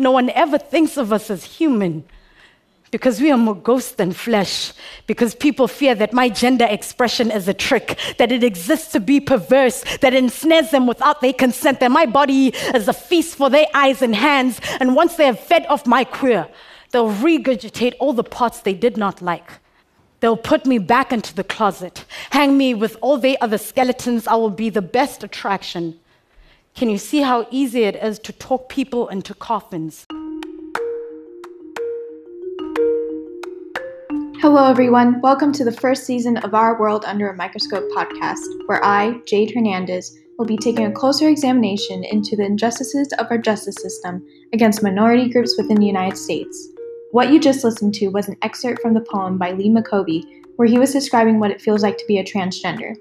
no one ever thinks of us as human because we are more ghost than flesh, because people fear that my gender expression is a trick, that it exists to be perverse, that ensnares them without their consent, that my body is a feast for their eyes and hands, and once they have fed off my queer, they'll regurgitate all the parts they did not like. They'll put me back into the closet, hang me with all their other skeletons. I will be the best attraction. Can you see how easy it is to talk people into coffins? Hello, everyone. Welcome to the first season of Our World Under a Microscope podcast, where I, Jade Hernandez, will be taking a closer examination into the injustices of our justice system against minority groups within the United States. What you just listened to was an excerpt from the poem by Lee Mokobe, where he was describing what it feels like to be a transgender.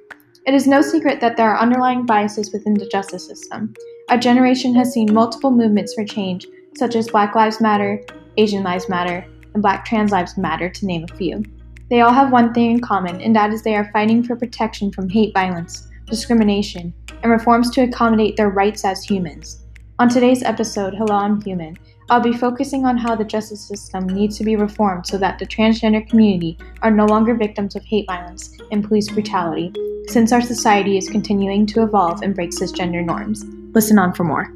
It is no secret that there are underlying biases within the justice system. Our generation has seen multiple movements for change, such as Black Lives Matter, Asian Lives Matter, and Black Trans Lives Matter, to name a few. They all have one thing in common, and that is they are fighting for protection from hate violence, discrimination, and reforms to accommodate their rights as humans. On today's episode, Hello, I'm Human, I'll be focusing on how the justice system needs to be reformed so that the transgender community are no longer victims of hate violence and police brutality, since our society is continuing to evolve and break cisgender norms. Listen on for more.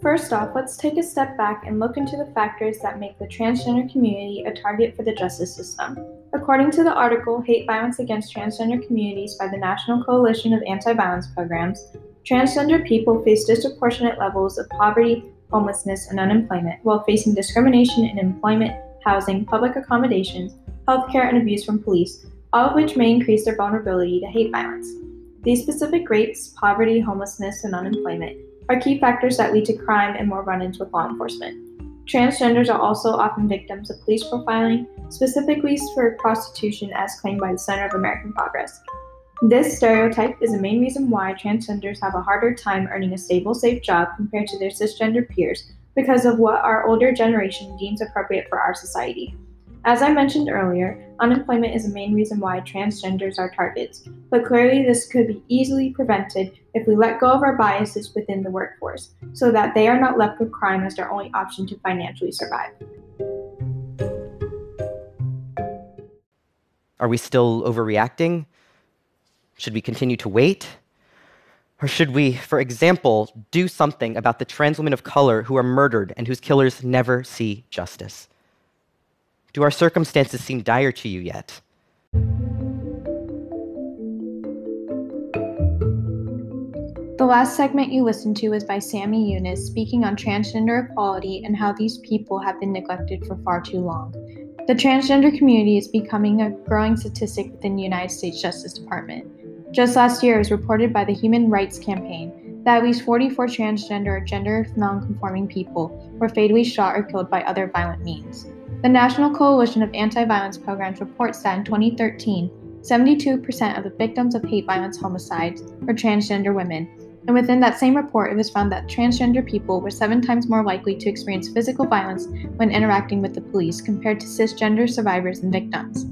First off, let's take a step back and look into the factors that make the transgender community a target for the justice system. According to the article Hate Violence Against Transgender Communities by the National Coalition of Anti Violence Programs, transgender people face disproportionate levels of poverty, homelessness, and unemployment while facing discrimination in employment, housing, public accommodations, healthcare, and abuse from police, all of which may increase their vulnerability to hate violence. These specific rates, poverty, homelessness, and unemployment, are key factors that lead to crime and more run ins with law enforcement. Transgenders are also often victims of police profiling, specifically for prostitution, as claimed by the Center of American Progress. This stereotype is the main reason why transgenders have a harder time earning a stable, safe job compared to their cisgender peers because of what our older generation deems appropriate for our society. As I mentioned earlier, unemployment is the main reason why transgenders are targets, but clearly this could be easily prevented if we let go of our biases within the workforce, so that they are not left with crime as their only option to financially survive. Are we still overreacting? Should we continue to wait? Or should we, for example, do something about the trans women of color who are murdered and whose killers never see justice? Do our circumstances seem dire to you yet? The last segment you listened to was by Sammy Younes speaking on transgender equality and how these people have been neglected for far too long. The transgender community is becoming a growing statistic within the United States Justice Department. Just last year, it was reported by the Human Rights Campaign that at least 44 transgender or gender nonconforming people were fatally shot or killed by other violent means. The National Coalition of Anti Violence Programs reports that in 2013, 72% of the victims of hate violence homicides were transgender women, and within that same report, it was found that transgender people were seven times more likely to experience physical violence when interacting with the police compared to cisgender survivors and victims.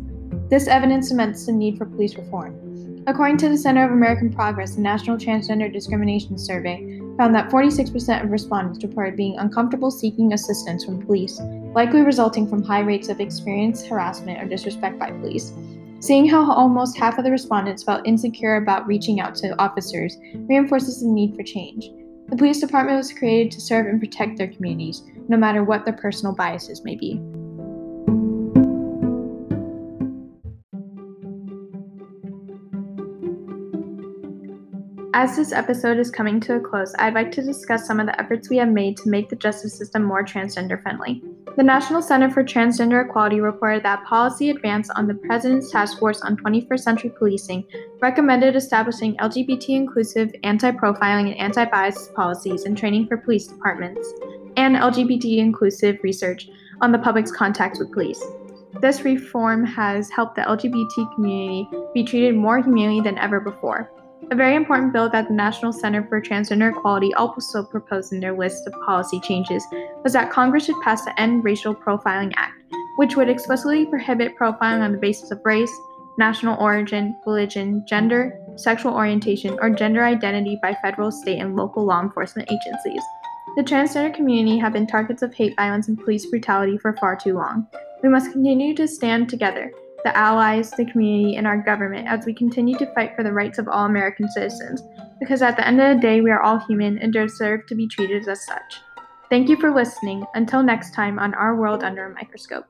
This evidence cements the need for police reform. According to the Center of American Progress, the National Transgender Discrimination Survey found that 46% of respondents reported being uncomfortable seeking assistance from police, likely resulting from high rates of experienced harassment or disrespect by police. Seeing how almost half of the respondents felt insecure about reaching out to officers reinforces the need for change. The police department was created to serve and protect their communities, no matter what their personal biases may be. As this episode is coming to a close, I'd like to discuss some of the efforts we have made to make the justice system more transgender friendly. The National Center for Transgender Equality reported that policy advance on the President's Task Force on 21st Century Policing recommended establishing LGBT inclusive, anti profiling, and anti bias policies and training for police departments, and LGBT inclusive research on the public's contact with police. This reform has helped the LGBT community be treated more humanely than ever before. A very important bill that the National Center for Transgender Equality also proposed in their list of policy changes was that Congress should pass the End Racial Profiling Act, which would explicitly prohibit profiling on the basis of race, national origin, religion, gender, sexual orientation, or gender identity by federal, state, and local law enforcement agencies. The transgender community have been targets of hate violence and police brutality for far too long. We must continue to stand together, the allies, the community, and our government as we continue to fight for the rights of all American citizens, because at the end of the day, we are all human and deserve to be treated as such. Thank you for listening. Until next time on Our World Under a Microscope.